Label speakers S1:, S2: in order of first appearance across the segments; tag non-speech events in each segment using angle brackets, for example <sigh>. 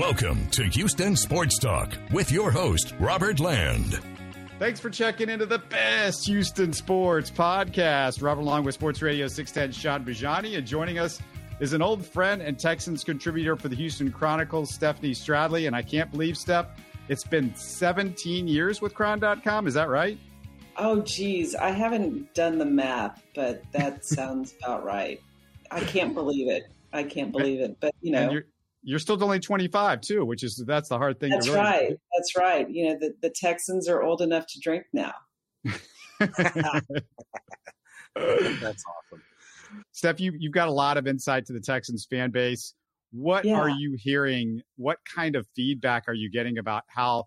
S1: Welcome to Houston Sports Talk with your host, Robert Land.
S2: Thanks for checking into the best Houston sports podcast. Robert along with Sports Radio 610 Shaun Bijani, and joining us is an old friend and Texans contributor for the Houston Chronicles, Stephanie Stradley. And I can't believe, Steph, it's been 17 years with Chron.com. Is that right?
S3: Oh, geez. I haven't done the math, but that <laughs> sounds about right. I can't believe it. I can't believe it. But, you know
S2: you're still only 25 too, which is that's the hard thing.
S3: That's
S2: really
S3: right. Do. That's right. You know, the, the Texans are old enough to drink now. <laughs>
S4: that's awesome.
S2: Steph, you, you've got a lot of insight to the Texans fan base. What yeah. are you hearing? What kind of feedback are you getting about how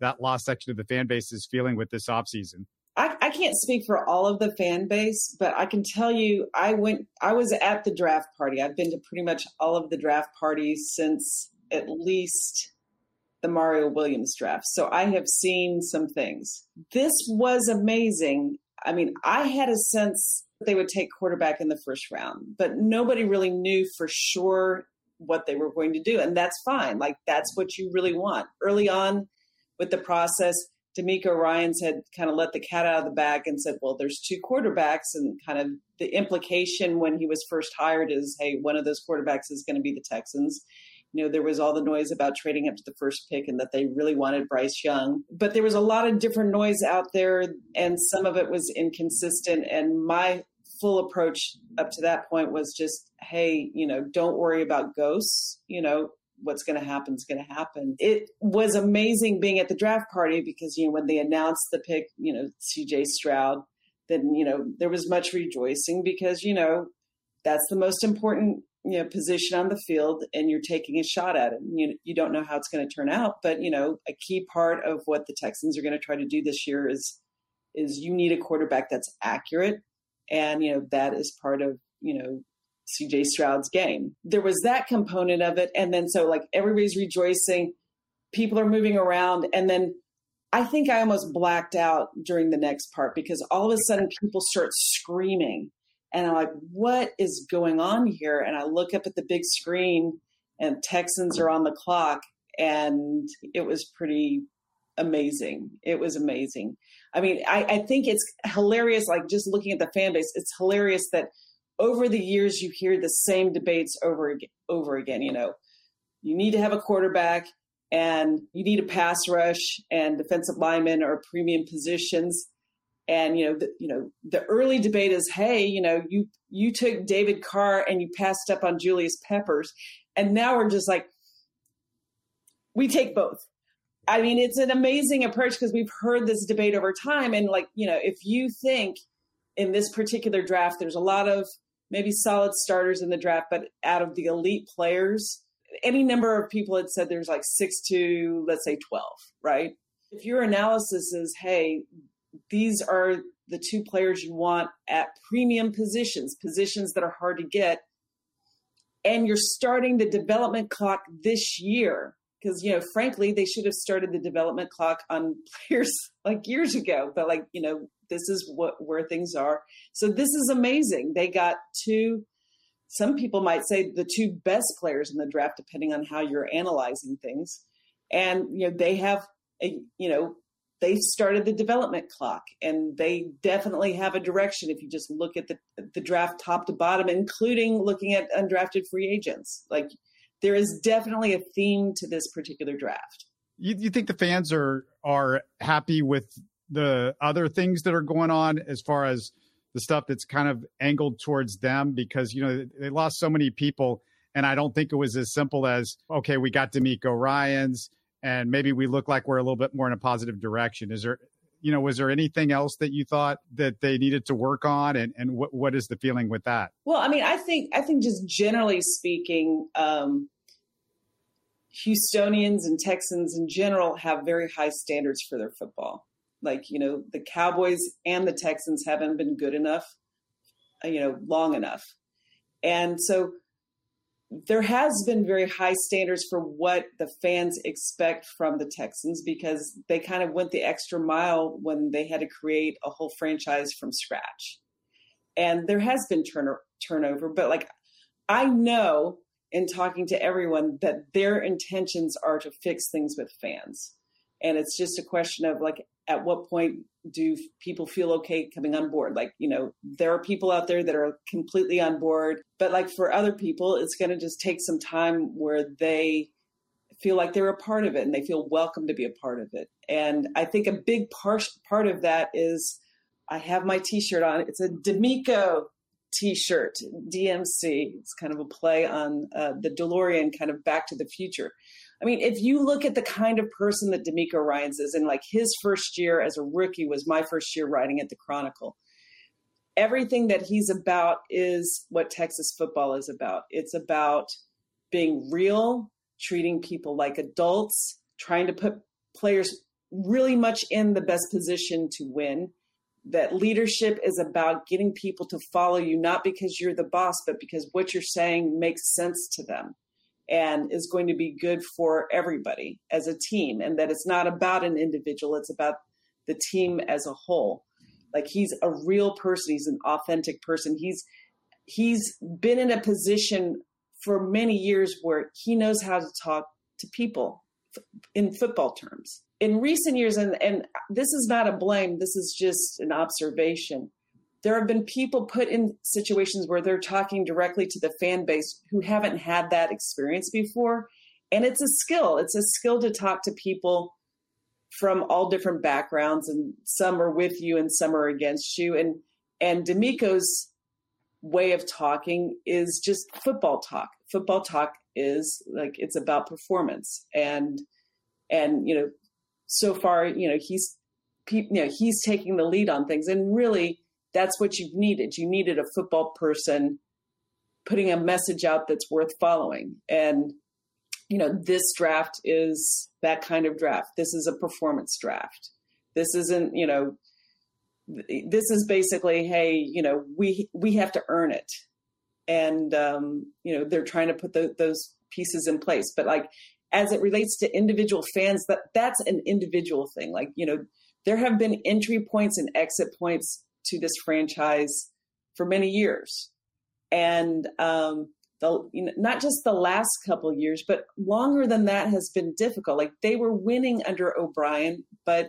S2: that lost section of the fan base is feeling with this offseason?
S3: I, I can't speak for all of the fan base, but I can tell you I went I was at the draft party. I've been to pretty much all of the draft parties since at least the Mario Williams draft. So I have seen some things. This was amazing. I mean, I had a sense they would take quarterback in the first round, but nobody really knew for sure what they were going to do. And that's fine. Like, that's what you really want. Early on with the process, DeMeco Ryans had kind of let the cat out of the bag and said, well, there's two quarterbacks. And kind of the implication when he was first hired is, hey, one of those quarterbacks is going to be the Texans. You know, there was all the noise about trading up to the first pick and that they really wanted Bryce Young. But there was a lot of different noise out there, and some of it was inconsistent. And my full approach up to that point was just, hey, you know, don't worry about ghosts. You know, what's going to happen is going to happen. It was amazing being at the draft party because, you know, when they announced the pick, you know, CJ Stroud, then, you know, there was much rejoicing because, you know, that's the most important, you know, position on the field and you're taking a shot at it. You, you don't know how it's going to turn out, but, you know, a key part of what the Texans are going to try to do this year is, is you need a quarterback that's accurate. And, you know, that is part of, you know, CJ Stroud's game. There was that component of it. And then so like everybody's rejoicing, people are moving around. And then I think I almost blacked out during the next part because all of a sudden people start screaming. And I'm like, what is going on here? And I look up at the big screen and Texans are on the clock. And it was pretty amazing. It was amazing. I mean, I, I think it's hilarious, like just looking at the fan base, it's hilarious that over the years you hear the same debates over over again you know. You need to have a quarterback and you need a pass rush and defensive linemen are premium positions. And you know the, you know the early debate is hey you know you you took David Carr and you passed up on Julius Peppers and now we're just like we take both. I mean it's an amazing approach because we've heard this debate over time and like you know if you think in this particular draft there's a lot of maybe solid starters in the draft, but out of the elite players, any number of people had said there's like six to, let's say, 12, right? If your analysis is, hey, these are the two players you want at premium positions, positions that are hard to get, and you're starting the development clock this year, because you know frankly they should have started the development clock on <laughs> players like years ago but like you know this is what where things are. So this is amazing. They got two some people might say the two best players in the draft depending on how you're analyzing things. And you know they have a you know they started the development clock and they definitely have a direction if you just look at the the draft top to bottom including looking at undrafted free agents. Like there is definitely a theme to this particular draft.
S2: You, you think the fans are are happy with the other things that are going on as far as the stuff that's kind of angled towards them because you know they lost so many people and I don't think it was as simple as okay we got DeMeco Ryans and maybe we look like we're a little bit more in a positive direction. Is there you know, was there anything else that you thought that they needed to work on, and and what what is the feeling with that?
S3: Well, I mean, I think I think just generally speaking, um, Houstonians and Texans in general have very high standards for their football. Like you know, the Cowboys and the Texans haven't been good enough, uh, you know, long enough, and so there has been very high standards for what the fans expect from the Texans because they kind of went the extra mile when they had to create a whole franchise from scratch. And there has been turn- turnover, but like I know in talking to everyone that their intentions are to fix things with fans. And it's just a question of like, at what point do people feel okay coming on board? Like, you know, there are people out there that are completely on board, but like for other people, it's going to just take some time where they feel like they're a part of it and they feel welcome to be a part of it. And I think a big part part of that is I have my T-shirt on. It's a DeMeco T-shirt, DMC. It's kind of a play on uh, the DeLorean, kind of Back to the Future. I mean, if you look at the kind of person that DeMeco Ryans is, and like his first year as a rookie was my first year writing at the Chronicle. Everything that he's about is what Texas football is about. It's about being real, treating people like adults, trying to put players really much in the best position to win. That leadership is about getting people to follow you, not because you're the boss, but because what you're saying makes sense to them and is going to be good for everybody as a team. And that it's not about an individual, it's about the team as a whole. Like he's a real person, he's an authentic person. He's he's been in a position for many years where he knows how to talk to people in football terms. In recent years, and, and this is not a blame, this is just an observation. There have been people put in situations where they're talking directly to the fan base who haven't had that experience before. And it's a skill. It's a skill to talk to people from all different backgrounds, and some are with you and some are against you. And and DeMeco's way of talking is just football talk. Football talk is like it's about performance and and you know so far you know he's you know he's taking the lead on things and really that's what you've needed. You needed a football person putting a message out that's worth following. And you know this draft is that kind of draft. This is a performance draft. This isn't you know this is basically, hey, you know, we we have to earn it, and um, you know they're trying to put the, those pieces in place. But like as it relates to individual fans, that that's an individual thing. Like you know, there have been entry points and exit points to this franchise for many years, and um, the you know, not just the last couple years, but longer than that has been difficult. Like they were winning under O'Brien, but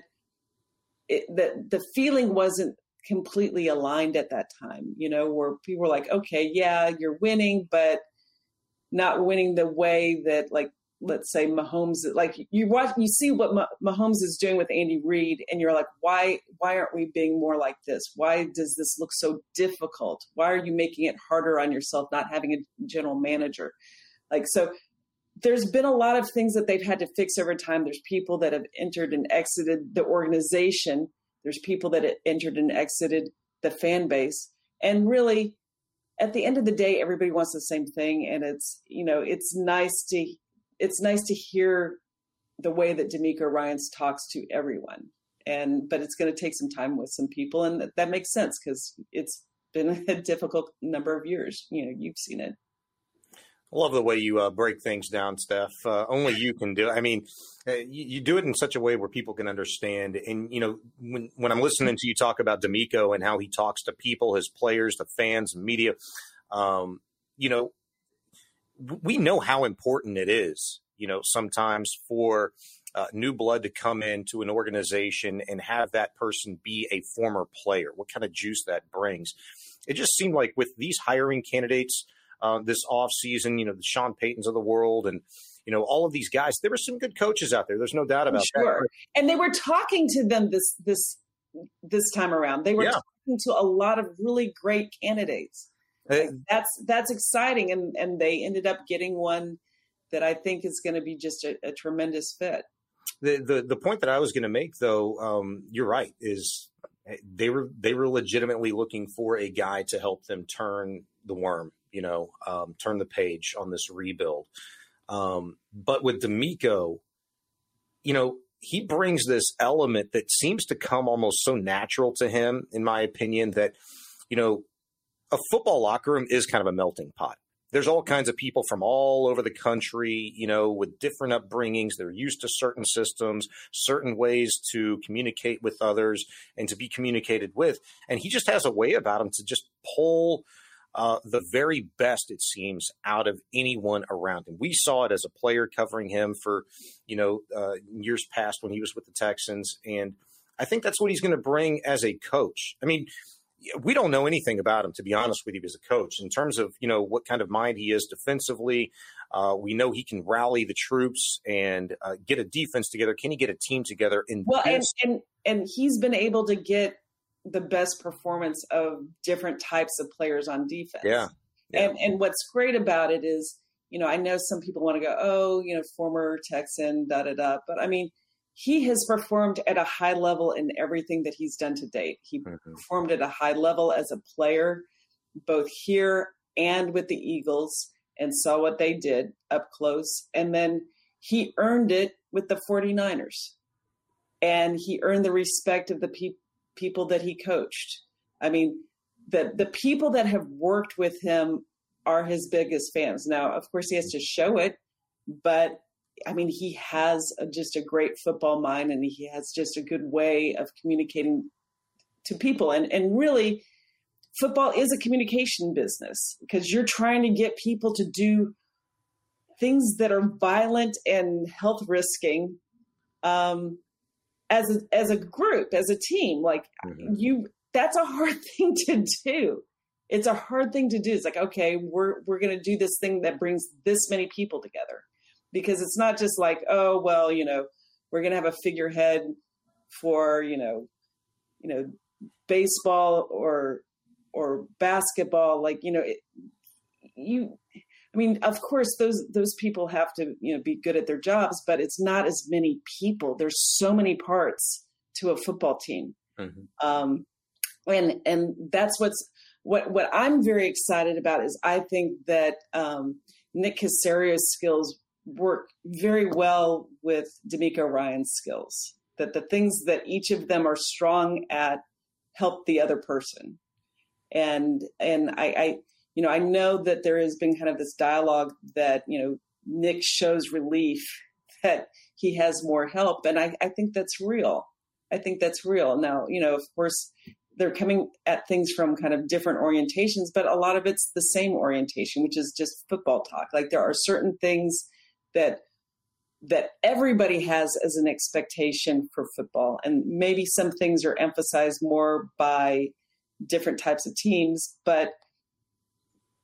S3: it, the the feeling wasn't completely aligned at that time. You know, where people were like, "Okay, yeah, you're winning, but not winning the way that like." Let's say Mahomes, like you watch, you see what Mahomes is doing with Andy Reid, and you're like, why, why aren't we being more like this? Why does this look so difficult? Why are you making it harder on yourself, not having a general manager? Like, so there's been a lot of things that they've had to fix over time. There's people that have entered and exited the organization. There's people that entered and exited the fan base. And really, at the end of the day, everybody wants the same thing. And it's, you know, it's nice to, it's nice to hear the way that DeMeco Ryans talks to everyone. And, but it's going to take some time with some people. And that, that makes sense because it's been <laughs> a difficult number of years. You know, you've seen it.
S5: I love the way you uh, break things down, Steph. Uh, only you can do. It. I mean, uh, you, you, do it in such a way where people can understand. And you know, when when I'm listening to you talk about DeMeco and how he talks to people, his players, the fans, media, um, you know, we know how important it is. You know, sometimes for uh, new blood to come into an organization and have that person be a former player. What kind of juice that brings? It just seemed like with these hiring candidates uh, this off season. You know, the Sean Paytons of the world, and you know all of these guys. There were some good coaches out there. There's no doubt about sure. that.
S3: And they were talking to them this this this time around. They were yeah. talking to a lot of really great candidates. That's that's exciting, and and they ended up getting one that I think is going to be just a, a, tremendous fit.
S5: The, the the point that I was going to make, though, um, you're right, is eh, they were they were legitimately looking for a guy to help them turn the worm you know, um, turn the page on this rebuild. Um, but with DeMeco, you know, he brings this element that seems to come almost so natural to him, in my opinion, that, you know, a football locker room is kind of a melting pot. There's all kinds of people from all over the country, you know, with different upbringings. They're used to certain systems, certain ways to communicate with others and to be communicated with. And he just has a way about him to just pull uh, the very best, it seems, out of anyone around him. We saw it as a player covering him for, you know, uh, years past when he was with the Texans. And I think that's what he's going to bring as a coach. I mean, we don't know anything about him, to be honest with you, as a coach. In terms of you know what kind of mind he is defensively, uh, we know he can rally the troops and uh, get a defense together. Can he get a team together? In
S3: well, and, and and he's been able to get the best performance of different types of players on defense.
S5: Yeah.
S3: yeah. And and what's great about it is, you know, I know some people want to go, oh, you know, former Texan, da da da, but I mean he has performed at a high level in everything that he's done to date. He mm-hmm. performed at a high level as a player, both here and with the Eagles, and saw what they did up close. And then he earned it with the 49ers. And he earned the respect of the pe- people that he coached. I mean, the, the people that have worked with him are his biggest fans. Now, of course, he has to show it, but I mean, he has a, just a great football mind and he has just a good way of communicating to people. And, and really, football is a communication business because you're trying to get people to do things that are violent and health risking um, as a, as a group, as a team. Like mm-hmm. you, that's a hard <laughs> thing to do. It's a hard thing to do. It's like, okay, we're we're going to do this thing that brings this many people together because it's not just like, oh, well, you know, we're going to have a figurehead for, you know, you know, baseball or or basketball like, you know, it, you I mean, of course those those people have to, you know, be good at their jobs, but it's not as many people. There's so many parts to a football team. Mm-hmm. Um and and that's what's what what I'm very excited about is I think that um, Nick Caserio's skills work very well with DeMeco Ryan's skills. That the things that each of them are strong at help the other person. And and I, I you know I know that there has been kind of this dialogue that you know Nick shows relief <laughs> that he has more help, and I, I think that's real. I think that's real. Now you know of course they're coming at things from kind of different orientations, but a lot of it's the same orientation, which is just football talk. Like there are certain things that that everybody has as an expectation for football. And maybe some things are emphasized more by different types of teams but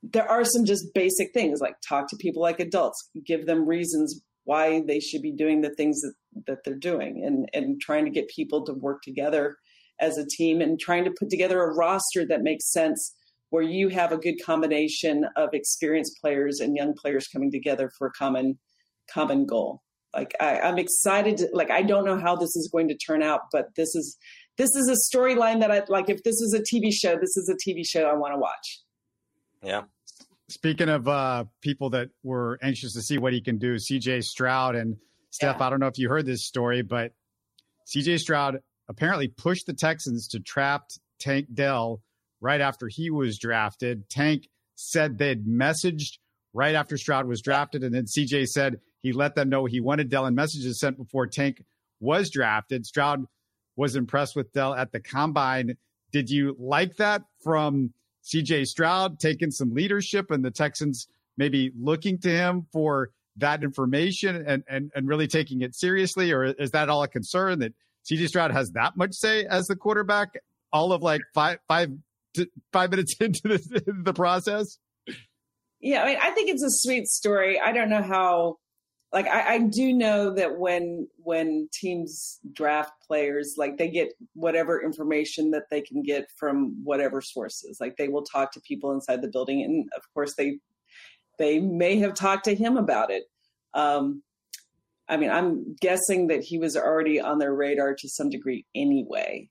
S3: there are some just basic things like talk to people like adults give them reasons why they should be doing the things that, that they're doing and and trying to get people to work together as a team and trying to put together a roster that makes sense where you have a good combination of experienced players and young players coming together for a common common goal. Like I, I'm excited. To, like I don't know how this is going to turn out, but this is this is a storyline that I like. If this is a TV show, this is a TV show I want to watch.
S5: Yeah.
S2: Speaking of uh, people that were anxious to see what he can do, CJ Stroud and Steph. Yeah. I don't know if you heard this story, but CJ Stroud apparently pushed the Texans to draft Tank Dell right after he was drafted. Tank said they'd messaged right after Stroud was drafted, and then CJ said he let them know he wanted Dell and messages sent before Tank was drafted. Stroud was impressed with Dell at the combine. Did you like that from CJ Stroud taking some leadership and the Texans maybe looking to him for that information and, and, and really taking it seriously? Or is that all a concern that CJ Stroud has that much say as the quarterback all of like five, five, five minutes <laughs> into the, the process?
S3: Yeah, I mean, I think it's a sweet story. I don't know how like I, I, do know that when when teams draft players like they get whatever information that they can get from whatever sources. Like they will talk to people inside the building and of course they they may have talked to him about it. Um, i mean i'm guessing that he was already on their radar to some degree anyway.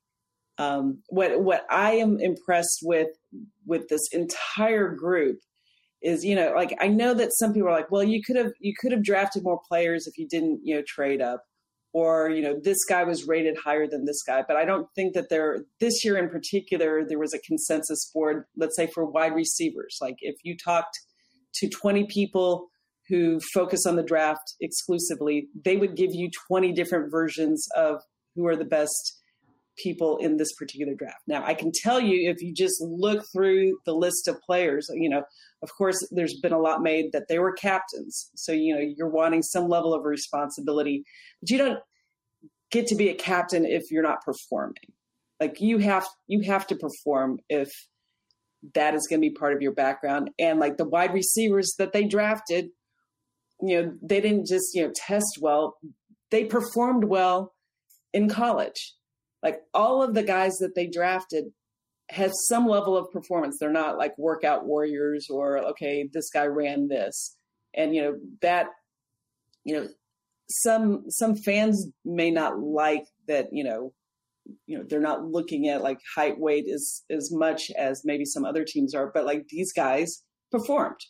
S3: Um, what what i am impressed with with this entire group is you know like i know that some people are like well you could have you could have drafted more players if you didn't you know trade up or you know this guy was rated higher than this guy. But i don't think that there this year in particular there was a consensus for let's say for wide receivers. Like if you talked to 20 people who focus on the draft exclusively they would give you 20 different versions of who are the best people in this particular draft. Now, I can tell you if you just look through the list of players, you know, of course, there's been a lot made that they were captains. So, you know, you're wanting some level of responsibility, but you don't get to be a captain if you're not performing. Like you have you have to perform if that is going to be part of your background. And like the wide receivers that they drafted, you know, they didn't just, you know, test well, they performed well in college like all of the guys that they drafted have some level of performance. They're not like workout warriors or okay, this guy ran this. And you know, that you know, some some fans may not like that, you know, you know, they're not looking at like height weight as as much as maybe some other teams are, but like these guys performed.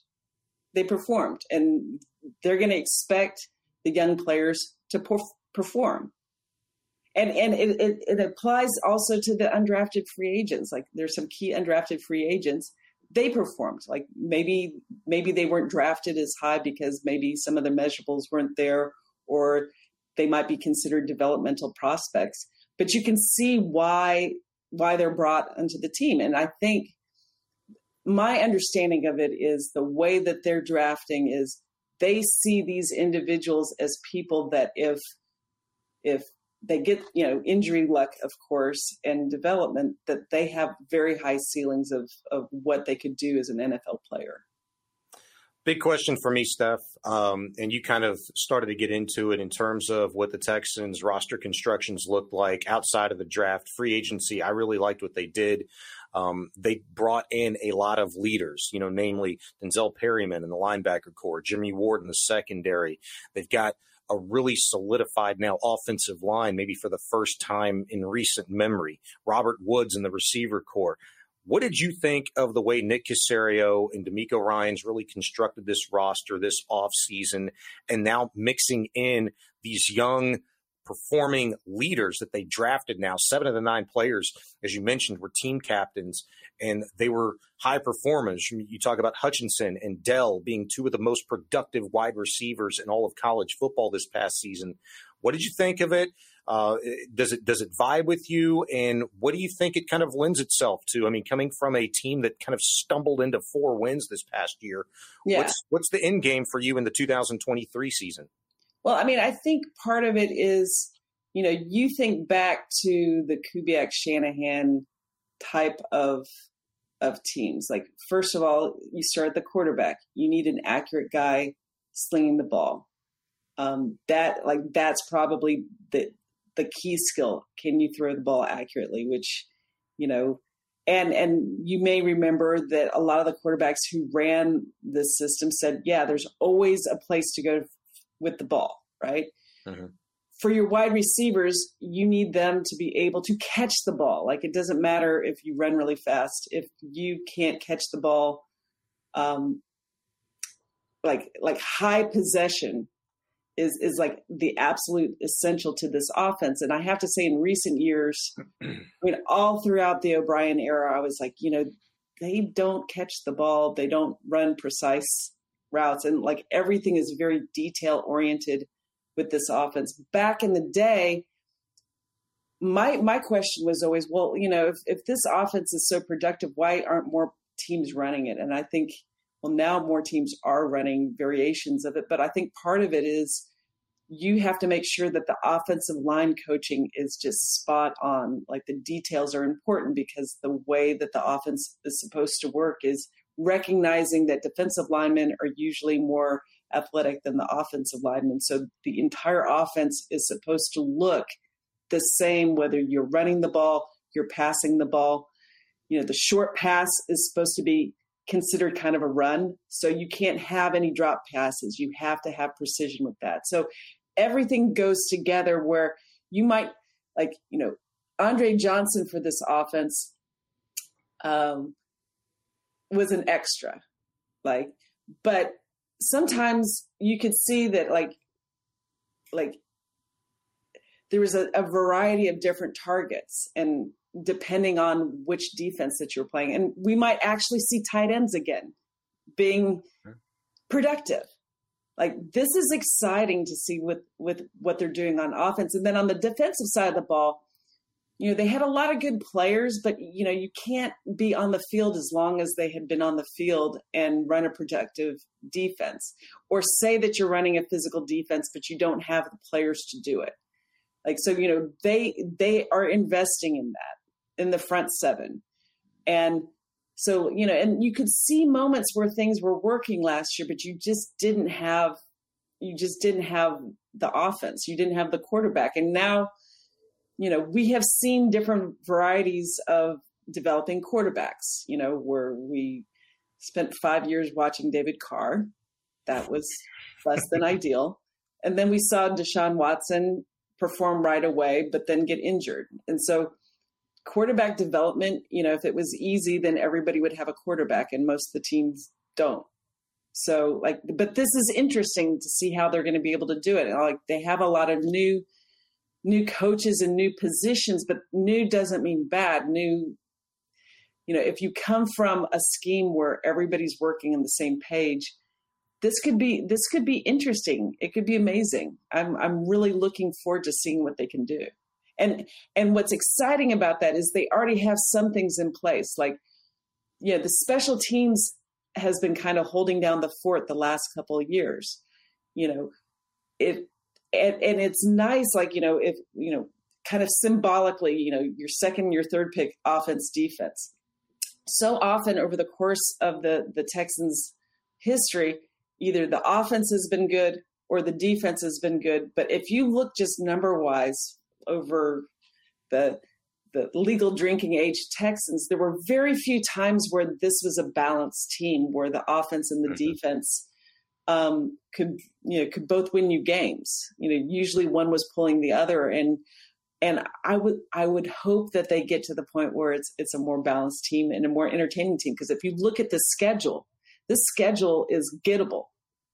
S3: They performed and they're going to expect the young players to perform and and it, it, it applies also to the undrafted free agents. Like there's some key undrafted free agents. They performed. Like maybe maybe they weren't drafted as high because maybe some of the measurables weren't there, or they might be considered developmental prospects. But you can see why why they're brought into the team. And I think my understanding of it is the way that they're drafting is they see these individuals as people that if if they get you know injury luck of course and development that they have very high ceilings of of what they could do as an NFL player.
S5: Big question for me, Steph, um, and you kind of started to get into it in terms of what the Texans roster constructions looked like outside of the draft, free agency. I really liked what they did. Um, they brought in a lot of leaders, you know, namely Denzel Perryman in the linebacker corps, Jimmy Ward in the secondary. They've got a really solidified now offensive line, maybe for the first time in recent memory. Robert Woods in the receiver corps. What did you think of the way Nick Caserio and DeMeco Ryans really constructed this roster this offseason and now mixing in these young performing leaders that they drafted now. Seven of the nine players, as you mentioned, were team captains and they were high performers. You talk about Hutchinson and Dell being two of the most productive wide receivers in all of college football this past season. What did you think of it? Uh, does it does it vibe with you? And what do you think it kind of lends itself to? I mean, coming from a team that kind of stumbled into four wins this past year, yeah. what's what's the end game for you in the 2023 season?
S3: Well, I mean, I think part of it is, you know, you think back to the Kubiak Shanahan type of of teams. Like, first of all, you start at the quarterback. You need an accurate guy slinging the ball. Um, that like that's probably the the key skill. Can you throw the ball accurately? Which, you know, and and you may remember that a lot of the quarterbacks who ran this system said, yeah, there's always a place to go with the ball, right? Mm-hmm for your wide receivers, you need them to be able to catch the ball. Like it doesn't matter if you run really fast if you can't catch the ball. Um, like like high possession is is like the absolute essential to this offense. And I have to say, in recent years, <clears throat> I mean, all throughout the O'Brien era, I was like, you know, they don't catch the ball, they don't run precise routes, and like everything is very detail oriented with this offense. Back in the day, my my question was always, well, you know, if, if this offense is so productive, why aren't more teams running it? And I think, well, now more teams are running variations of it, but I think part of it is you have to make sure that the offensive line coaching is just spot on. Like the details are important because the way that the offense is supposed to work is recognizing that defensive linemen are usually more athletic than the offensive linemen. So the entire offense is supposed to look the same whether you're running the ball, you're passing the ball. You know, the short pass is supposed to be considered kind of a run. So you can't have any drop passes. You have to have precision with that. So everything goes together where you might like, you know, Andre Johnson for this offense um, was an extra. Like, but sometimes you could see that like like there was a, a, variety of different targets and depending on which defense that you're playing. And we might actually see tight ends again being productive. Like this is exciting to see with with what they're doing on offense. And then on the defensive side of the ball you know, they had a lot of good players, but you know, you can't be on the field as long as they had been on the field and run a productive defense, or say that you're running a physical defense, but you don't have the players to do it. Like so, you know, they they are investing in that in the front seven, and so you know, and you could see moments where things were working last year, but you just didn't have you just didn't have the offense, you didn't have the quarterback, and now you know, we have seen different varieties of developing quarterbacks, you know, where we spent five years watching David Carr. That was less than ideal. And then we saw Deshaun Watson perform right away, but then get injured. And so, quarterback development, you know, if it was easy, then everybody would have a quarterback, and most of the teams don't. So, like, but this is interesting to see how they're going to be able to do it. Like, they have a lot of new new coaches and new positions, but new doesn't mean bad. New, you know, if you come from a scheme where everybody's working on the same page, this could be this could be interesting. It could be amazing. I'm I'm really looking forward to seeing what they can do. And and what's exciting about that is they already have some things in place. Like, yeah, the special teams has been kind of holding down the fort the last couple of years. You know, it and, and it's nice, like, you know, if, you know, kind of symbolically, you know, your second, your third pick offense, defense. So often over the course of the, the Texans' history, either the offense has been good or the defense has been good. But if you look just number wise over the the legal drinking age Texans, there were very few times where this was a balanced team where the offense and the mm-hmm. defense um, could you know could both win you games. You know, usually one was pulling the other, and and I would I would hope that they get to the point where it's it's a more balanced team and a more entertaining team. Because if you look at the schedule, this schedule is gettable.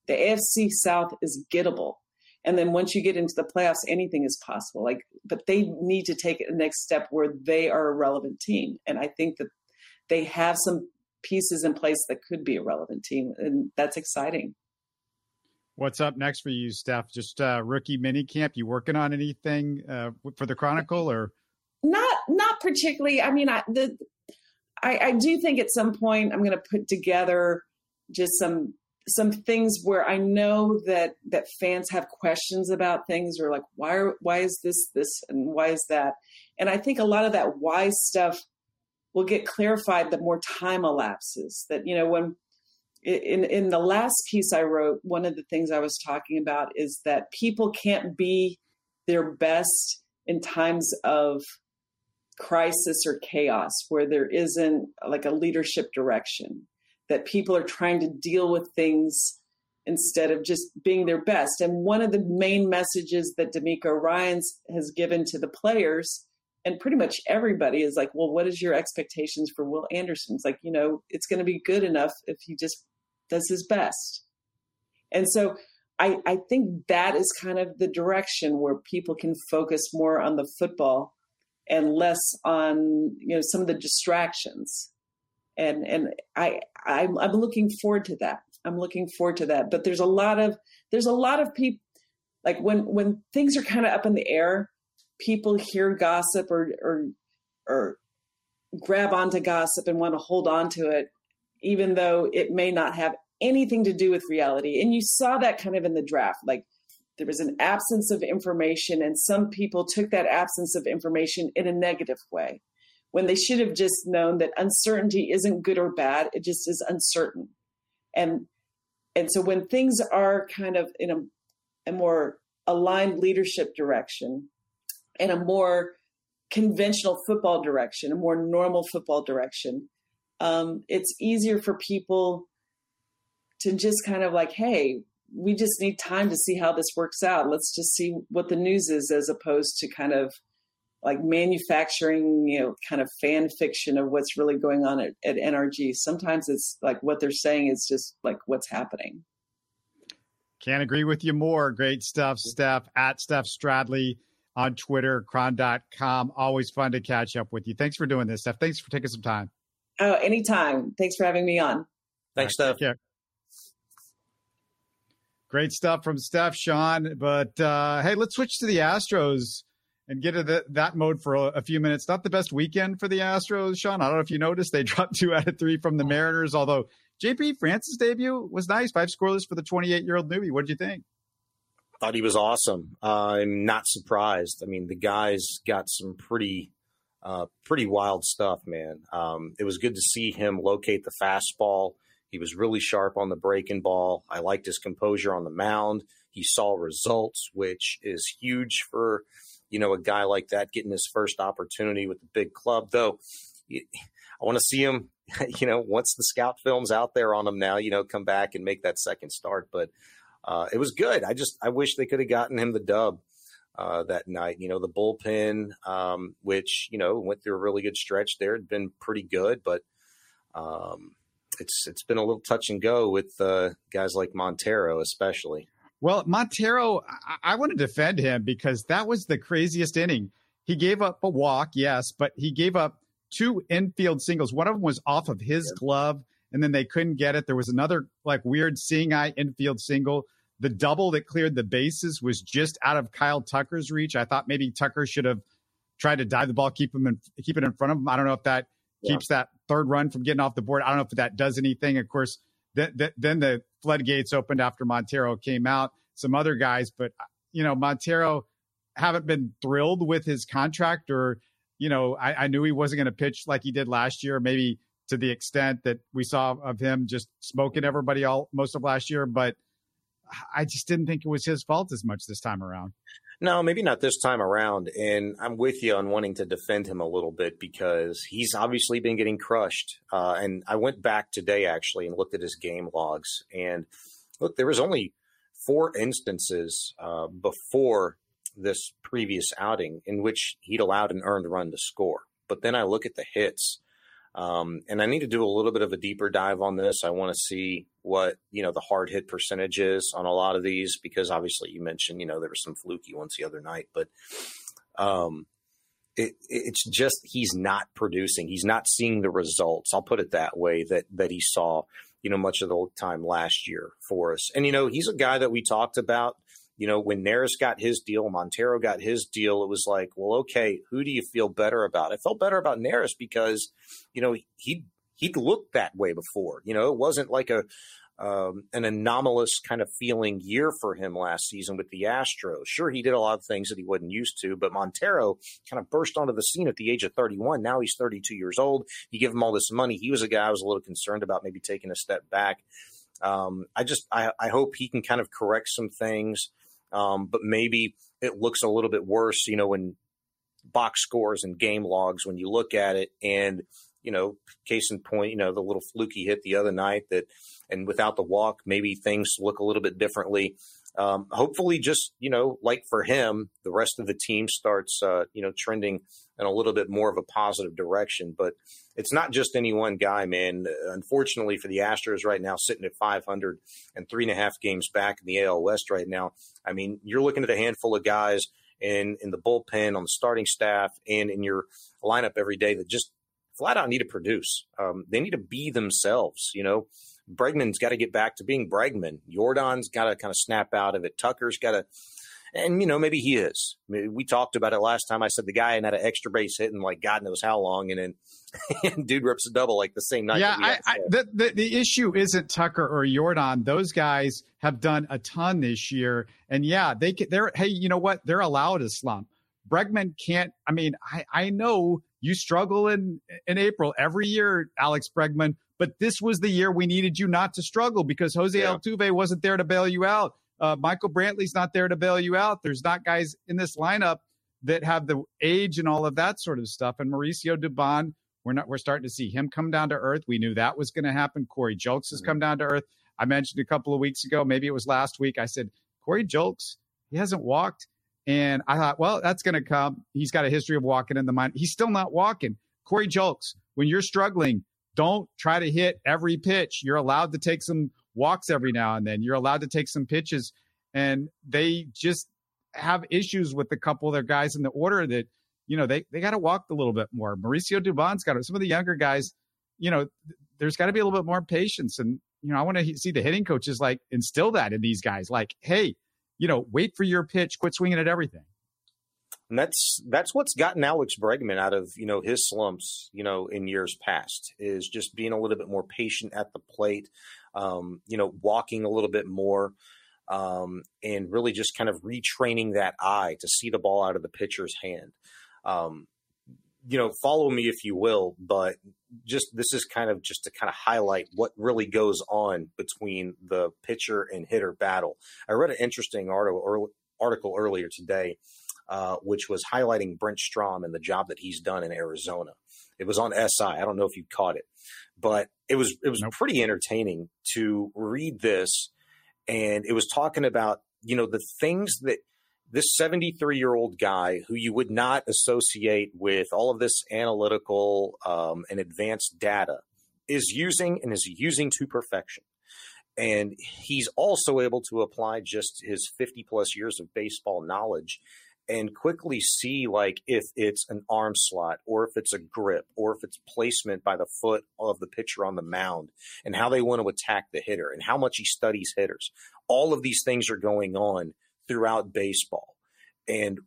S3: The AFC South is gettable. And then once you get into the playoffs, anything is possible. Like, but they need to take a next step where they are a relevant team. And I think that they have some pieces in place that could be a relevant team, and that's exciting.
S2: What's up next for you, Steph? Just uh, rookie mini camp. You working on anything uh, for the Chronicle or?
S3: Not, not particularly. I mean, I the, I, I do think at some point I'm going to put together just some some things where I know that that fans have questions about things or like why are, why is this this and why is that, and I think a lot of that why stuff will get clarified the more time elapses. That you know when in in the last piece I wrote, one of the things I was talking about is that people can't be their best in times of crisis or chaos where there isn't like a leadership direction that people are trying to deal with things instead of just being their best. And one of the main messages that DeMeco Ryans has given to the players and pretty much everybody is like well what is your expectations for Will Anderson? It's like you know it's going to be good enough if he just does his best. And so I, I think that is kind of the direction where people can focus more on the football and less on you know some of the distractions. And and I I'm, I'm looking forward to that. I'm looking forward to that. But there's a lot of there's a lot of people like when when things are kind of up in the air, people hear gossip or or or grab onto gossip and want to hold on to it even though it may not have anything to do with reality. And you saw that kind of in the draft. Like there was an absence of information, and some people took that absence of information in a negative way when they should have just known that uncertainty isn't good or bad, it just is uncertain. And and so when things are kind of in a, a more aligned leadership direction and a more conventional football direction, a more normal football direction, um, it's easier for people to just kind of like, hey, we just need time to see how this works out. Let's just see what the news is, as opposed to kind of like manufacturing, you know, kind of fan fiction of what's really going on at, at NRG. Sometimes it's like what they're saying is just like what's happening.
S2: Can't agree with you more. Great stuff, Steph, at Steph Stradley on Twitter, chron.com. Always fun to catch up with you. Thanks for doing this, Steph. Thanks for taking some time.
S3: Oh, anytime. Thanks for having me on.
S5: Thanks, right, Steph.
S2: Great stuff from Steph, Shaun. But uh, hey, let's switch to the Astros and get into that mode for a, a, few minutes. Not the best weekend for the Astros, Shaun. I don't know if you noticed they <laughs> dropped two out of three from the Mariners. Although JP France's debut was nice, five scoreless for the 28 year old newbie. What did you think?
S5: Thought he was awesome. Uh, I'm not surprised. I mean, the guy's got some pretty, uh, pretty wild stuff, man. Um, it was good to see him locate the fastball. He was really sharp on the breaking ball. I liked his composure on the mound. He saw results, which is huge for you know, a guy like that getting his first opportunity with the big club. Though, I want to see him, <laughs> you know, once the scout film's out there on him now, you know, come back and make that second start. But uh, it was good. I just, I wish they could have gotten him the dub. Uh, that night, you know, the bullpen, um, which, you know, went through a really good stretch there, had been pretty good, but, um, it's, it's been a little touch and go with, uh, guys like Montero, especially.
S2: Well, Montero, I, I want to defend him because that was the craziest inning. He gave up a walk, yes, but he gave up two infield singles. One of them was off of his glove, and then they couldn't get it. There was another like weird seeing eye infield single. The double that cleared the bases was just out of Kyle Tucker's reach. I thought maybe Tucker should have tried to dive the ball, keep him in, keep it in front of him. I don't know if that yeah. keeps that third run from getting off the board. I don't know if that does anything. Of course, then, then the floodgates opened after Montero came out. Some other guys, but uh, you know Montero haven't been thrilled with his contract, or you know I, I knew he wasn't going to pitch like he did last year, maybe to the extent that we saw of him just smoking everybody all most of last year. But I just didn't think it was his fault as much this time around.
S5: No, maybe not this time around. And I'm with you on wanting to defend him a little bit because he's obviously been getting crushed. Uh, and I went back today actually and looked at his game logs. And look, there was only four instances uh, before this previous outing in which he'd allowed an earned run to score. But then I look at the hits um, and I need to do a little bit of a deeper dive on this. I want to see what you know the hard hit percentage is on a lot of these because obviously you mentioned you know there were some fluky ones the other night, but um, it, it's just he's not producing. He's not seeing the results. I'll put it that way that that he saw you know much of the time last year for us. And you know he's a guy that we talked about you know, when Neris got his deal, Montero got his deal, it was like, well, okay, who do you feel better about? I felt better about Neris because, you know, he he'd looked that way before. You know, it wasn't like a um, an anomalous kind of feeling year for him last season with the Astros. Sure, he did a lot of things that he wasn't used to, but Montero kind of burst onto the scene at the age of 31. Now he's 32 years old. You give him all this money. He was a guy I was a little concerned about maybe taking a step back. Um, I just I, I hope he can kind of correct some things. Um, but maybe it looks a little bit worse, you know, in box scores and game logs when you look at it. And, you know, case in point, you know, the little fluky hit the other night that, and without the walk, maybe things look a little bit differently. Um, hopefully, just, you know, like for him, the rest of the team starts, uh, you know, trending in a little bit more of a positive direction. But it's not just any one guy, man. Unfortunately for the Astros right now, sitting at 500 and three and a half games back in the AL West right now. I mean, you're looking at a handful of guys in in the bullpen, on the starting staff, and in your lineup every day that just flat out need to produce. Um, they need to be themselves. You know, Bregman's got to get back to being Bregman. Yordan's got to kind of snap out of it. Tucker's got to and, you know, maybe he is. We talked about it last time. I said the guy had an extra base hit in like God knows how long. And then <laughs> and dude rips a double like the same night.
S2: Yeah. I, I, the, the, the issue isn't Tucker or Yordan. Those guys have done a ton this year. And yeah, they can, they're, hey, you know what? They're allowed to slump. Bregman can't, I mean, I, I know you struggle in, in April every year, Alex Bregman, but this was the year we needed you not to struggle because Jose yeah. Altuve wasn't there to bail you out. Uh, Michael Brantley's not there to bail you out. There's not guys in this lineup that have the age and all of that sort of stuff. And Mauricio Dubon, we're not we're starting to see him come down to earth. We knew that was going to happen. Corey Julks has mm-hmm. come down to earth. I mentioned a couple of weeks ago, maybe it was last week. I said Corey Julks, he hasn't walked, and I thought, well, that's going to come. He's got a history of walking in the mind. He's still not walking. Corey Julks, when you're struggling, don't try to hit every pitch. You're allowed to take some walks every now and then. You're allowed to take some pitches, and they just have issues with a couple of their guys in the order that you know they they got to walk a little bit more. Mauricio Dubon's got some of the younger guys. You know, there's got to be a little bit more patience, and you know, I want to see the hitting coaches like instill that in these guys. Like, hey, you know, wait for your pitch, quit swinging at everything.
S5: And that's that's what's gotten Alex Bregman out of you know his slumps you know in years past is just being a little bit more patient at the plate, um, you know, walking a little bit more, um, and really just kind of retraining that eye to see the ball out of the pitcher's hand. Um, you know, follow me if you will, but just this is kind of just to kind of highlight what really goes on between the pitcher and hitter battle. I read an interesting article article earlier today, uh, which was highlighting Brent Strom and the job that he's done in Arizona. It was on SI. I don't know if you caught it, but it was it was nope. pretty entertaining to read this, and it was talking about you know the things that this 73 year old guy who you would not associate with all of this analytical um, and advanced data is using and is using to perfection. And he's also able to apply just his 50 plus years of baseball knowledge and quickly see like if it's an arm slot or if it's a grip or if it's placement by the foot of the pitcher on the mound and how they want to attack the hitter and how much he studies hitters. All of these things are going on throughout baseball. And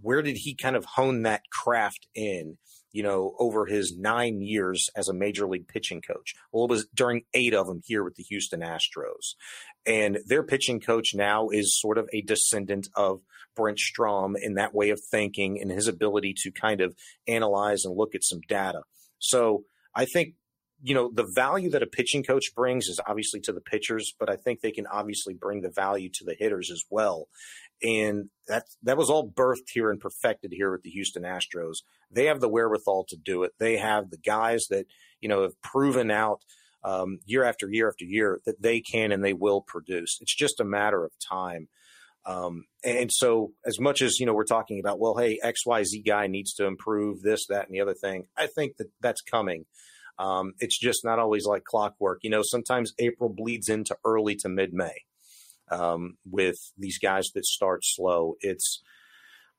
S5: where did he kind of hone that craft in, you know, over his nine years as a major league pitching coach? Well, it was during eight of them here with the Houston Astros. And their pitching coach now is sort of a descendant of Brent Strom in that way of thinking and his ability to kind of analyze and look at some data. So I think you know, the value that a pitching coach brings is obviously to the pitchers, but I think they can obviously bring the value to the hitters as well. And that that was all birthed here and perfected here with the Houston Astros. They have the wherewithal to do it. They have the guys that you know have proven out um, year after year after year that they can and they will produce. It's just a matter of time. Um, and so, as much as you know, we're talking about, well, hey, X Y Z guy needs to improve this, that, and the other thing. I think that that's coming. Um, it's just not always like clockwork. You know, sometimes April bleeds into early to mid May um, with these guys that start slow. It's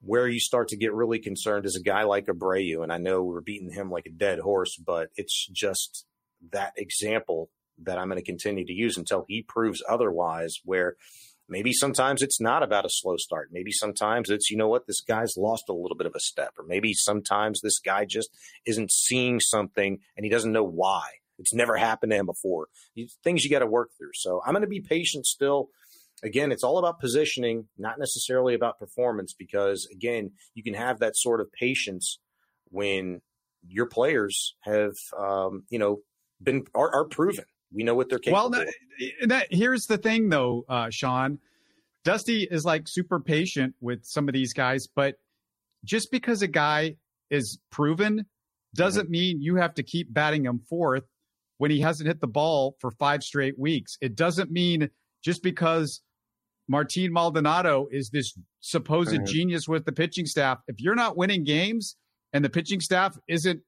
S5: where you start to get really concerned is a guy like Abreu. And I know we're beating him like a dead horse, but it's just that example that I'm going to continue to use until he proves otherwise, where Maybe sometimes it's not about a slow start. Maybe sometimes it's, you know what, this guy's lost a little bit of a step. Or maybe sometimes this guy just isn't seeing something and he doesn't know why. It's never happened to him before. Things you got to work through. So I'm going to be patient still. Again, it's all about positioning, not necessarily about performance, because again, you can have that sort of patience when your players have, um, you know, been are, are proven. We know what they're capable. Well,
S2: that, that, here's the thing, though, uh, Shaun. Dusty is like super patient with some of these guys, but just because a guy is proven doesn't mm-hmm. mean you have to keep batting him fourth when he hasn't hit the ball for five straight weeks. It doesn't mean just because Martin Maldonado is this supposed mm-hmm. genius with the pitching staff. If you're not winning games and the pitching staff isn't,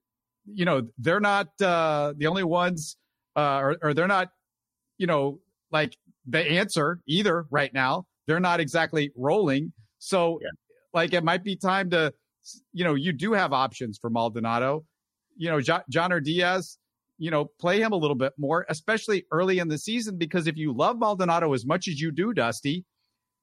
S2: you know, they're not uh, the only ones uh, or, or they're not, you know, like the answer either right now. They're not exactly rolling. So, yeah. like, it might be time to, you know, you do have options for Maldonado. You know, Yainer Diaz, you know, play him a little bit more, especially early in the season, because if you love Maldonado as much as you do, Dusty,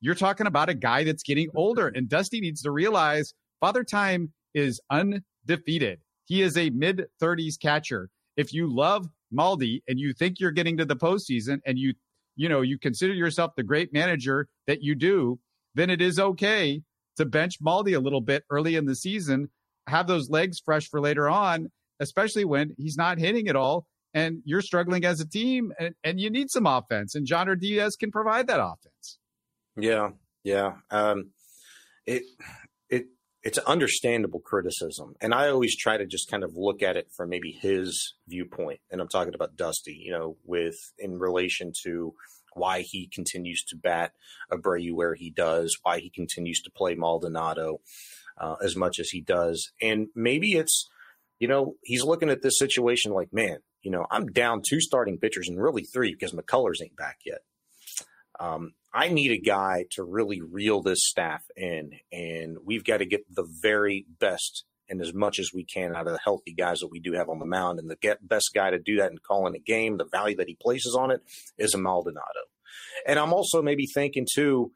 S2: you're talking about a guy that's getting older. And Dusty needs to realize Father Time is undefeated. He is a mid 30s catcher. If you love Maldi and you think you're getting to the postseason and you you know you consider yourself the great manager that you do, then it is okay to bench Maldi a little bit early in the season, have those legs fresh for later on, especially when he's not hitting at all and you're struggling as a team and, and you need some offense and Yainer Diaz can provide that offense.
S5: Yeah, yeah. Um, it, it it's an understandable criticism. And I always try to just kind of look at it from maybe his viewpoint. And I'm talking about Dusty, you know, with in relation to why he continues to bat Abreu where he does, why he continues to play Maldonado uh, as much as he does. And maybe it's, you know, he's looking at this situation like, man, you know, I'm down two starting pitchers and really three because McCullers ain't back yet. Um, I need a guy to really reel this staff in, and we've got to get the very best and as much as we can out of the healthy guys that we do have on the mound. And the best guy to do that and call in a game, the value that he places on it is a Maldonado. And I'm also maybe thinking too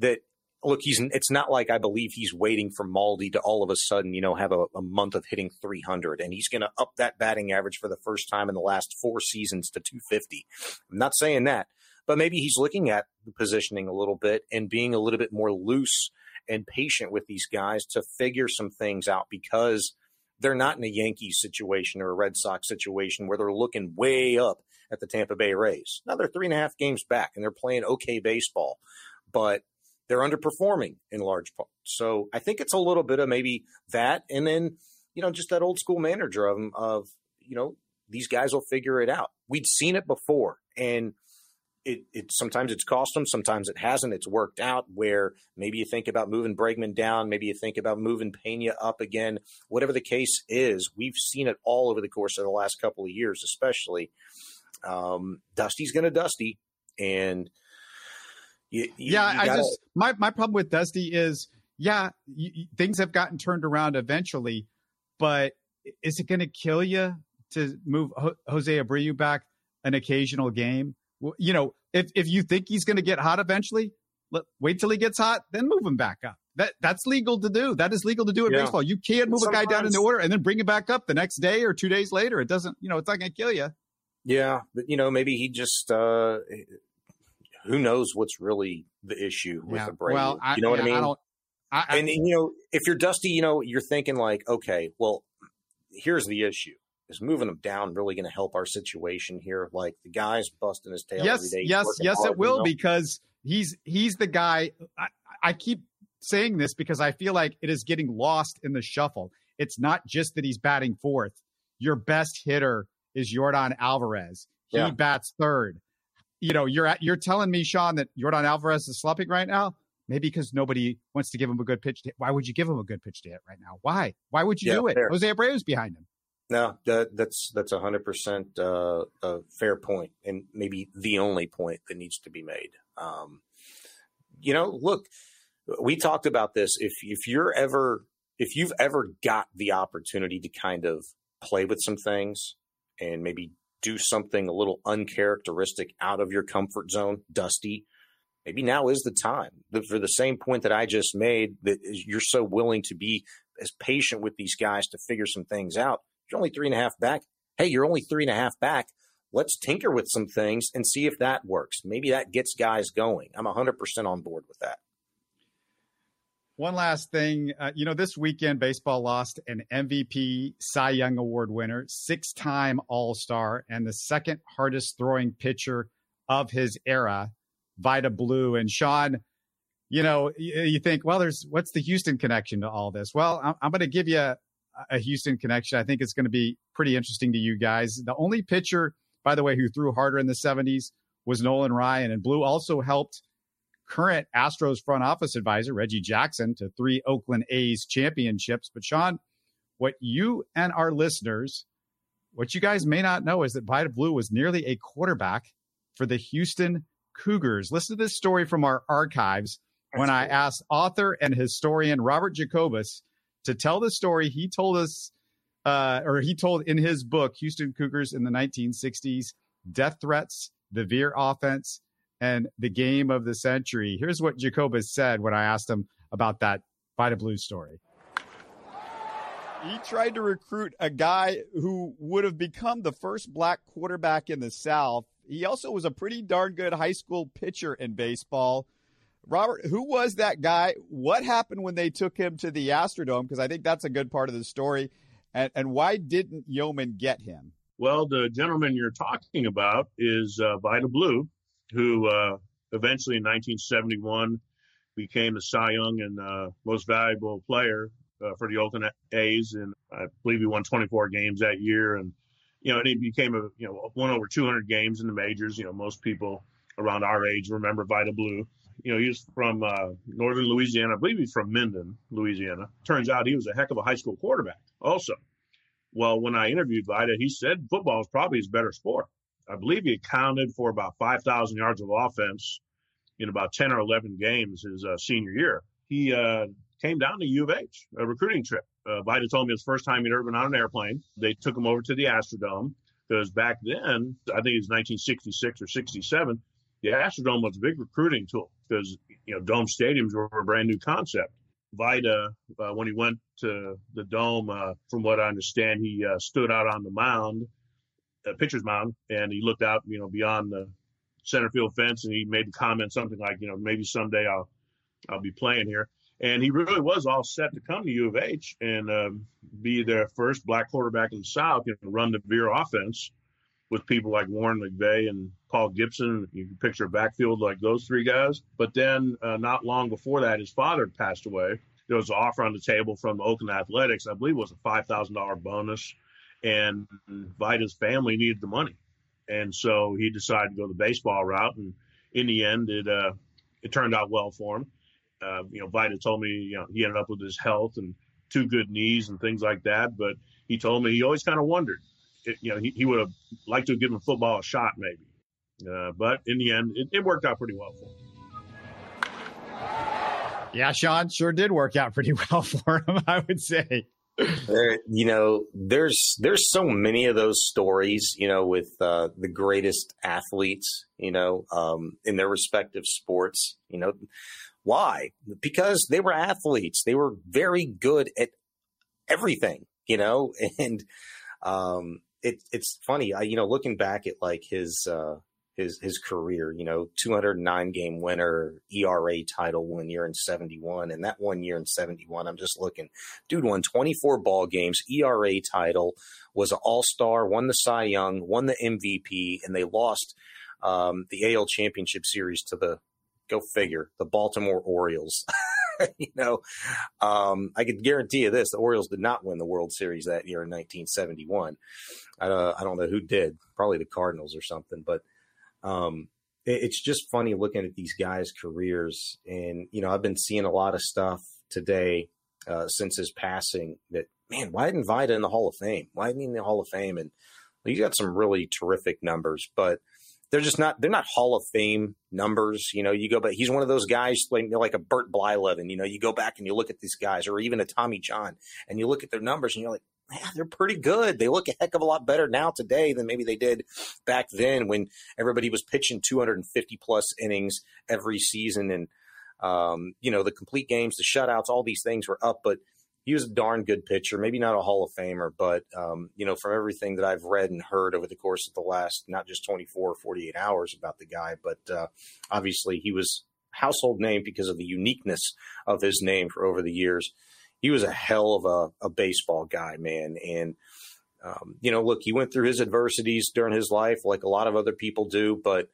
S5: that look, he's it's not like I believe he's waiting for Maldi to all of a sudden, you know, have a, a month of hitting 300 and he's going to up that batting average for the first time in the last four seasons to 250. I'm not saying that, but maybe he's looking at the positioning a little bit and being a little bit more loose and patient with these guys to figure some things out because they're not in a Yankees situation or a Red Sox situation where they're looking way up at the Tampa Bay Rays. Now they're three and a half games back and they're playing okay baseball, but they're underperforming in large part. So I think it's a little bit of maybe that, and then you know just that old school manager of them of you know these guys will figure it out. We'd seen it before, and it, it sometimes it's cost them, sometimes it hasn't. It's worked out where maybe you think about moving Bregman down, maybe you think about moving Pena up again. Whatever the case is, we've seen it all over the course of the last couple of years, especially. Um, Dusty's going to Dusty, and
S2: you, you, yeah, you gotta... I just my my problem with Dusty is yeah, things have gotten turned around eventually, but is it going to kill you to move Jose Abreu back an occasional game? You know, if if you think he's going to get hot eventually, let, wait till he gets hot, then move him back up. That that's legal to do. That is legal to do in yeah. baseball. You can't move Sometimes, a guy down in the order and then bring him back up the next day or two days later. It doesn't, you know, it's not going to kill you.
S5: Yeah, but you know, maybe he just uh who knows what's really the issue with yeah. the brain. Well, I, you know what I mean? I I, and, and you know, if you're Dusty, you know, you're thinking like, okay, well, here's the issue is moving him down really going to help our situation here? Like the guy's busting his tail.
S2: Yes, yes, yes, hard, it will you know? because he's he's the guy. I, I keep saying this because I feel like it is getting lost in the shuffle. It's not just that he's batting fourth. Your best hitter is Yordan Alvarez. He yeah. bats third. You know, you're at, you're telling me, Shaun, that Yordan Alvarez is slumping right now. Maybe because nobody wants to give him a good pitch to hit. Why would you give him a good pitch to hit right now? Why? Why would you yeah, do it? Fair. Jose Abreu's behind him.
S5: No, that, that's that's a hundred percent uh, a fair point, and maybe the only point that needs to be made. Um, you know, look, we talked about this. If if you're ever if you've ever got the opportunity to kind of play with some things and maybe do something a little uncharacteristic out of your comfort zone, Dusty, maybe now is the time. For the same point that I just made, that you're so willing to be as patient with these guys to figure some things out you're only three and a half back. Hey, you're only three and a half back. Let's tinker with some things and see if that works. Maybe that gets guys going. I'm 100% on board with that.
S2: One last thing. Uh, you know, this weekend, baseball lost an MVP Cy Young Award winner, six time All Star, and the second hardest throwing pitcher of his era, Vida Blue. And Shaun, you know, you, think, well, there's what's the Houston connection to all this? Well, I'm, I'm going to give you a Houston connection. I think it's going to be pretty interesting to you guys. The only pitcher, by the way, who threw harder in the 70s was Nolan Ryan. And Blue also helped current Astros front office advisor, Reggie Jackson, to three Oakland A's championships. But Shaun, what you and our listeners, what you guys may not know is that Vida Blue was nearly a quarterback for the Houston Cougars. Listen to this story from our archives That's when cool. I asked author and historian Robert Jacobus to tell the story he told us, uh, or he told in his book, Houston Cougars in the 1960s, Death Threats, the Veer Offense, and the Game of the Century. Here's what Jacobus said when I asked him about that Vida Blue story. He tried to recruit a guy who would have become the first black quarterback in the South. He also was a pretty darn good high school pitcher in baseball. Robert, who was that guy? What happened when they took him to the Astrodome? Because I think that's a good part of the story. And, and why didn't Yeoman get him?
S4: Well, the gentleman you're talking about is uh, Blue, who uh, eventually in 1971 became the Cy Young and uh, most valuable player uh, for the Oakland A's, and I believe he won 24 games that year. And you know, and he became a you know won over 200 games in the majors. You know, most people around our age remember Vida Blue you know, he's from uh, northern Louisiana. I believe he's from Minden, Louisiana. Turns out he was a heck of a high school quarterback also. Well, when I interviewed Vida, he said football is probably his better sport. I believe he accounted for about 5,000 yards of offense in about 10 or 11 games his uh, senior year. He uh, came down to U of H, a recruiting trip. Uh, Vida told me his first time he'd ever been on an airplane. They took him over to the Astrodome because back then, I think it was 1966 or 67, the Astrodome was a big recruiting tool because you know, dome stadiums were a brand new concept. Vida, uh, when he went to the dome, uh, from what I understand, he uh, stood out on the mound, uh, pitcher's mound, and he looked out, you know, beyond the center field fence, and he made the comment something like, you know, maybe someday I'll I'll be playing here. And he really was all set to come to U of H and um, be the first black quarterback in the South, you know, run the Veer offense with people like Warren McVea and Paul Gipson. You can picture a backfield like those three guys. But then, uh, not long before that, his father passed away. There was an offer on the table from Oakland Athletics. I believe it was a five thousand dollar bonus, and Vida's family needed the money, and so he decided to go the baseball route. And in the end, it uh, it turned out well for him. Uh, you know, Vida told me, you know, he ended up with his health and two good knees and things like that. But he told me he always kind of wondered it, you know, he, he would have liked to have given football a shot, maybe. Uh, but in the end, it, it, worked out pretty well for him.
S2: Yeah, Shaun sure did work out pretty <laughs> well for him, I would say.
S5: There, you know, there's there's so many of those stories, you know, with uh, the greatest athletes, you know, um, in their respective sports. You know, why? Because they were athletes. They were very good at everything, you know, <laughs> and um, it, it's funny, I, you know, looking back at like his, uh, his, his career, you know, 209 game winner, ERA title one year in 71. And that one year in 71, I'm just looking, dude won 24 ball games, ERA title, was an all star, won the Cy Young, won the MVP, and they lost um, the AL championship series to the, go figure, the Baltimore Orioles. <laughs> you know, um, I could guarantee you this: the Orioles did not win the World Series that year in 1971. I, I don't know who did, probably the Cardinals or something. But um, it, it's just funny looking at these guys' careers, and you know, I've been seeing a lot of stuff today uh, since his passing. That man, why didn't Vida in the Hall of Fame? Why didn't he in the Hall of Fame? And well, he's got some really terrific numbers, but they're just not they're not Hall of Fame numbers. You know, you go but he's one of those guys like like a Bert Blyleven. You know, you go back and you look at these guys, or even a Tommy John, and you look at their numbers, and you're like, man, they're pretty good. They look a heck of a lot better now today than maybe they did back then when everybody was pitching 250 plus innings every season, and um, you know the complete games, the shutouts, all these things were up, but he was a darn good pitcher. Maybe not a Hall of Famer, but um, you know, from everything that I've read and heard over the course of the last not just 24 or 48 hours about the guy, but uh, obviously he was household name because of the uniqueness of his name for over the years. He was a hell of a, a baseball guy, man, and. Um, you know, look, he went through his adversities during his life, like a lot of other people do. But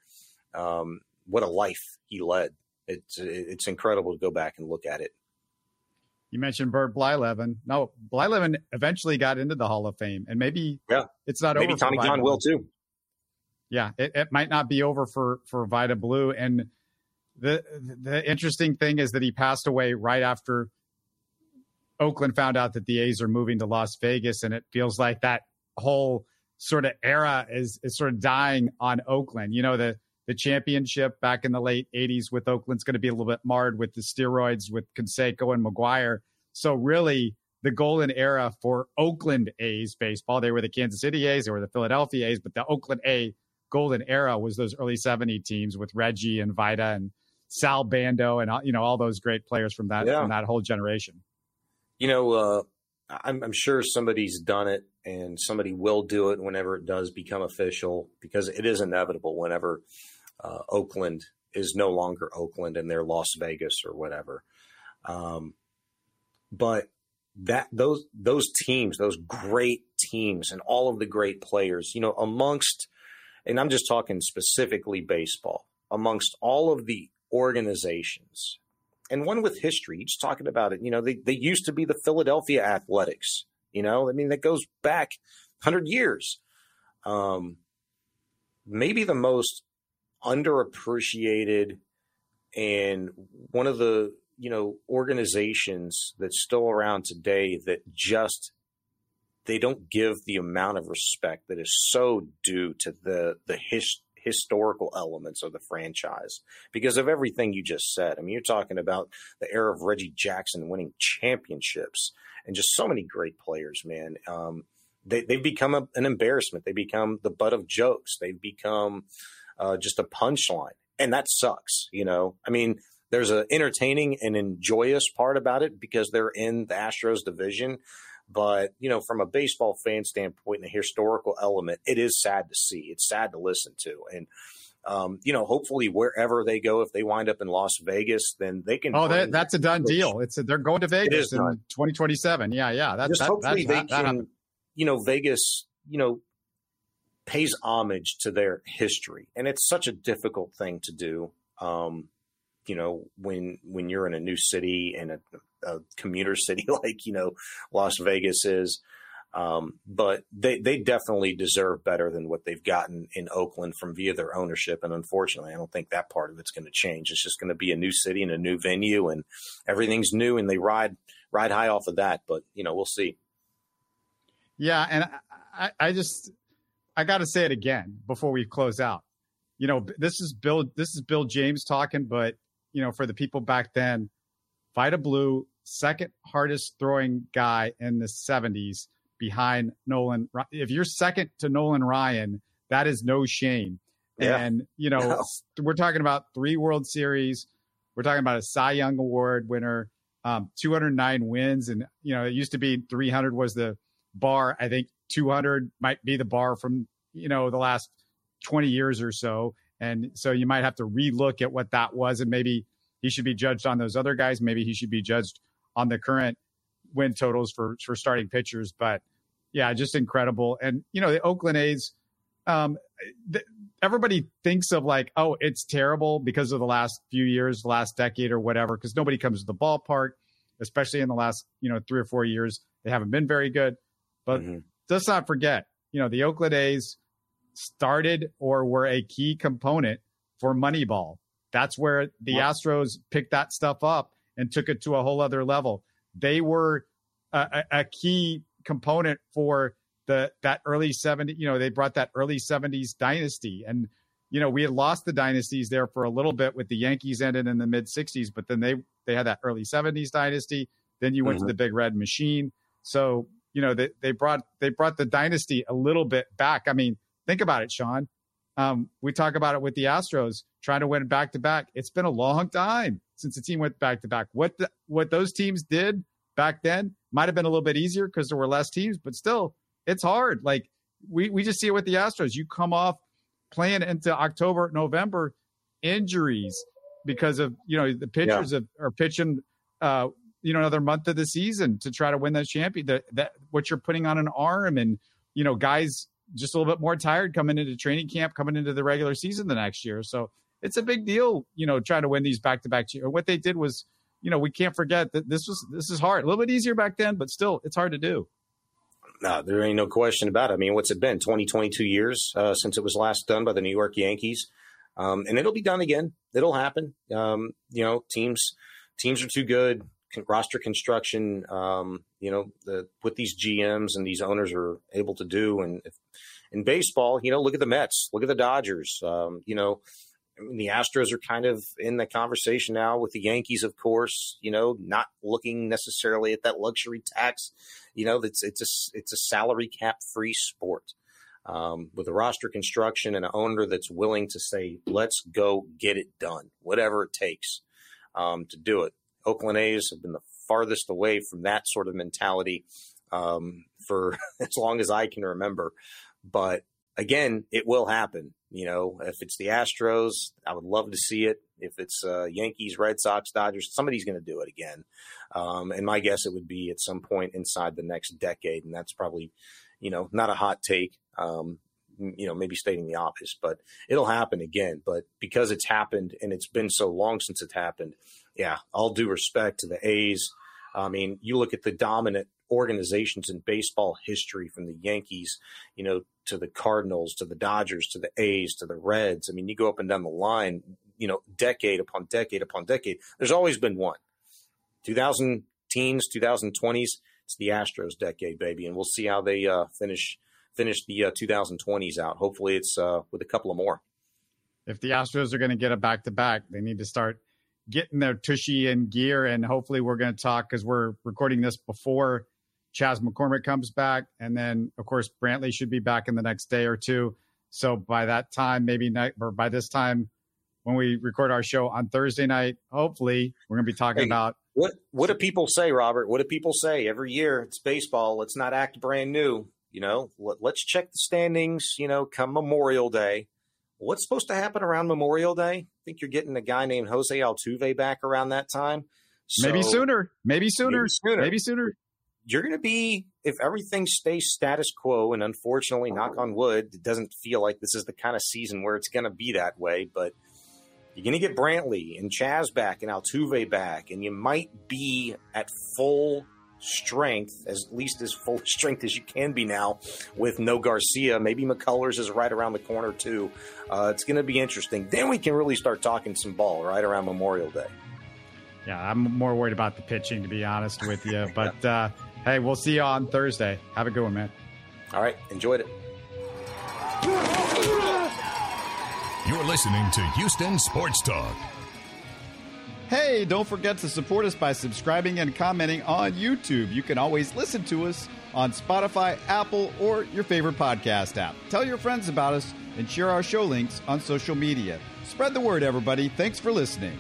S5: um, what a life he led! It's it's incredible to go back and look at it
S2: you mentioned Bert Blyleven. No, Blyleven eventually got into the Hall of Fame, and maybe
S5: yeah,
S2: it's not
S5: maybe
S2: over.
S5: Tommy John will too.
S2: Yeah, it, it might not be over for for Vida Blue. And the the interesting thing is that he passed away right after Oakland found out that the A's are moving to Las Vegas, and it feels like that whole sort of era is is sort of dying on Oakland. You know the the championship back in the late 80s with Oakland's going to be a little bit marred with the steroids with Canseco and McGwire. So really the golden era for Oakland A's baseball. They were the Kansas City A's, they were the Philadelphia A's, but the Oakland A golden era was those early 70 teams with Reggie and Vida and Sal Bando and you know all those great players from that yeah. from that whole generation.
S5: You know, uh, I'm, I'm sure somebody's done it and somebody will do it whenever it does become official because it is inevitable whenever uh, Oakland is no longer Oakland and they're Las Vegas or whatever. Um, but that those those teams, those great teams, and all of the great players, you know, amongst, and I'm just talking specifically baseball, amongst all of the organizations, and one with history. Just talking about it, you know, they they used to be the Philadelphia Athletics. You know, I mean, that goes back hundred years. Um, maybe the most underappreciated and one of the you know organizations that's still around today that just they don't give the amount of respect that is so due to the the his, historical elements of the franchise because of everything you just said. I mean, you're talking about the era of Reggie Jackson winning championships and just so many great players, man. Um, they, they've become a, an embarrassment. They become the butt of jokes. They've become uh, just a punchline, and that sucks. You know, I mean, there's an entertaining and enjoyous part about it because they're in the Astros division. But, you know, from a baseball fan standpoint and a historical element, it is sad to see. It's sad to listen to. And, um, you know, hopefully wherever they go, if they wind up in Las Vegas, then they can.
S2: Oh, that, that's a done deal. It's a, they're going to Vegas in 2027. Yeah, yeah.
S5: That's that, hopefully they that, can. That you know, Vegas. You know, pays homage to their history, and it's such a difficult thing to do. Um, you know, when when you're in a new city and a, a commuter <laughs> city like you know Las Vegas is. Um, but they, they definitely deserve better than what they've gotten in Oakland from via their ownership. And unfortunately, I don't think that part of it's going to change. It's just going to be a new city and a new venue and everything's new and they ride, ride high off of that. But, you know, we'll see.
S2: Yeah. And I, I just, I got to say it again before we close out. You know, this is Bill, this is Bill James talking, but, you know, for the people back then, Vida Blue, second hardest throwing guy in the 70s behind Nolan. If you're second to Nolan Ryan, that is no shame. Yeah. And, you know, no. we're talking about three World Series. We're talking about a Cy Young Award winner, um, 209 wins. And, you know, it used to be 300 was the bar. I think 200 might be the bar from, you know, the last 20 years or so. And so you might have to relook at what that was. And maybe he should be judged on those other guys. Maybe he should be judged on the current win totals for, for starting pitchers. But yeah, just incredible. And you know, the Oakland A's, um, th- everybody thinks of like, oh, it's terrible because of the last few years, the last decade or whatever, because nobody comes to the ballpark, especially in the last you know three or four years. They haven't been very good. But mm-hmm. let's not forget, you know, the Oakland A's started or were a key component for Moneyball. That's where the Astros picked that stuff up and took it to a whole other level. They were a, a key component for the that early 70 you know they brought that early 70s dynasty and you know we had lost the dynasties there for a little bit with the yankees ended in the mid 60s but then they they had that early 70s dynasty then you went mm-hmm. to the big red machine so you know they, they brought they brought the dynasty a little bit back i mean think about it shaun um, we talk about it with the astros trying to win back to back it's been a long time since the team went back to back what the, what those teams did back then might have been a little bit easier because there were less teams, but still, it's hard. Like we we just see it with the Astros. You come off playing into October, November, injuries because of you know the pitchers yeah. are pitching uh, you know another month of the season to try to win that champion. That that what you're putting on an arm and you know guys just a little bit more tired coming into training camp, coming into the regular season the next year. So it's a big deal, you know, trying to win these back to back. What they did was you know, we can't forget that this was this is hard. A little bit easier back then, but still, it's hard to do.
S5: No, there ain't no question about it. I mean, what's it been? 20, 22 years uh, since it was last done by the New York Yankees, um, and it'll be done again. It'll happen. Um, you know, teams teams are too good. Roster construction, um, you know, the, what these GMs and these owners are able to do, and if, in baseball, you know, look at the Mets, look at the Dodgers. Um, you know, I mean, the Astros are kind of in the conversation now with the Yankees, of course. You know, not looking necessarily at that luxury tax. You know, it's it's a it's a salary cap free sport um, with a roster construction and an owner that's willing to say, "Let's go get it done, whatever it takes um, to do it." Oakland A's have been the farthest away from that sort of mentality um, for <laughs> as long as I can remember, but again, it will happen. You know, if it's the Astros, I would love to see it. If it's uh, Yankees, Red Sox, Dodgers, somebody's going to do it again. Um, and my guess it would be at some point inside the next decade, and that's probably, you know, not a hot take. Um, you know, maybe stating the obvious, but it'll happen again. But because it's happened and it's been so long since it happened, yeah, all due respect to the A's. I mean, you look at the dominant organizations in baseball history from the Yankees, you know, to the Cardinals, to the Dodgers, to the A's, to the Reds. I mean, you go up and down the line, you know, decade upon decade upon decade. There's always been one. 2000 teens, 2020s, it's the Astros decade, baby, and we'll see how they uh, finish finish the uh, 2020s out. Hopefully, it's uh, with a couple of more.
S2: If the Astros are going to get a back to back, they need to start getting their tushy in gear, and hopefully, we're going to talk because we're recording this before Chas McCormick comes back, and then of course Brantley should be back in the next day or two. So by that time, maybe night or by this time, when we record our show on Thursday night. Hopefully, we're going to be talking
S5: Hey,
S2: about
S5: What what do people say, Robert? What do people say every year? It's baseball. Let's not act brand new. You know, Let, let's check the standings. You know, come Memorial Day. What's supposed to happen around Memorial Day? I think you're getting a guy named Jose Altuve back around that time.
S2: maybe sooner, maybe sooner,
S5: Maybe sooner.
S2: maybe sooner.
S5: you're going to be if everything stays status quo and unfortunately knock on wood it doesn't feel like this is the kind of season where it's going to be that way but you're going to get brantley and chas back and altuve back and you might be at full strength as at least as full <laughs> strength as you can be now with no garcia maybe mccullers is right around the corner too uh, it's going to be interesting then we can really start talking some ball right around memorial day
S2: Yeah, I'm more worried about the pitching, to be honest with you. <laughs> But uh, hey, we'll see you on Thursday. Have a good one, man.
S5: all right enjoyed it
S1: You're listening to Houston Sports Talk.
S2: Hey, don't forget to support us by subscribing and commenting on YouTube. You can always listen to us on Spotify, Apple, or your favorite podcast app. Tell your friends about us and share our show links on social media. Spread the word, everybody. Thanks for listening.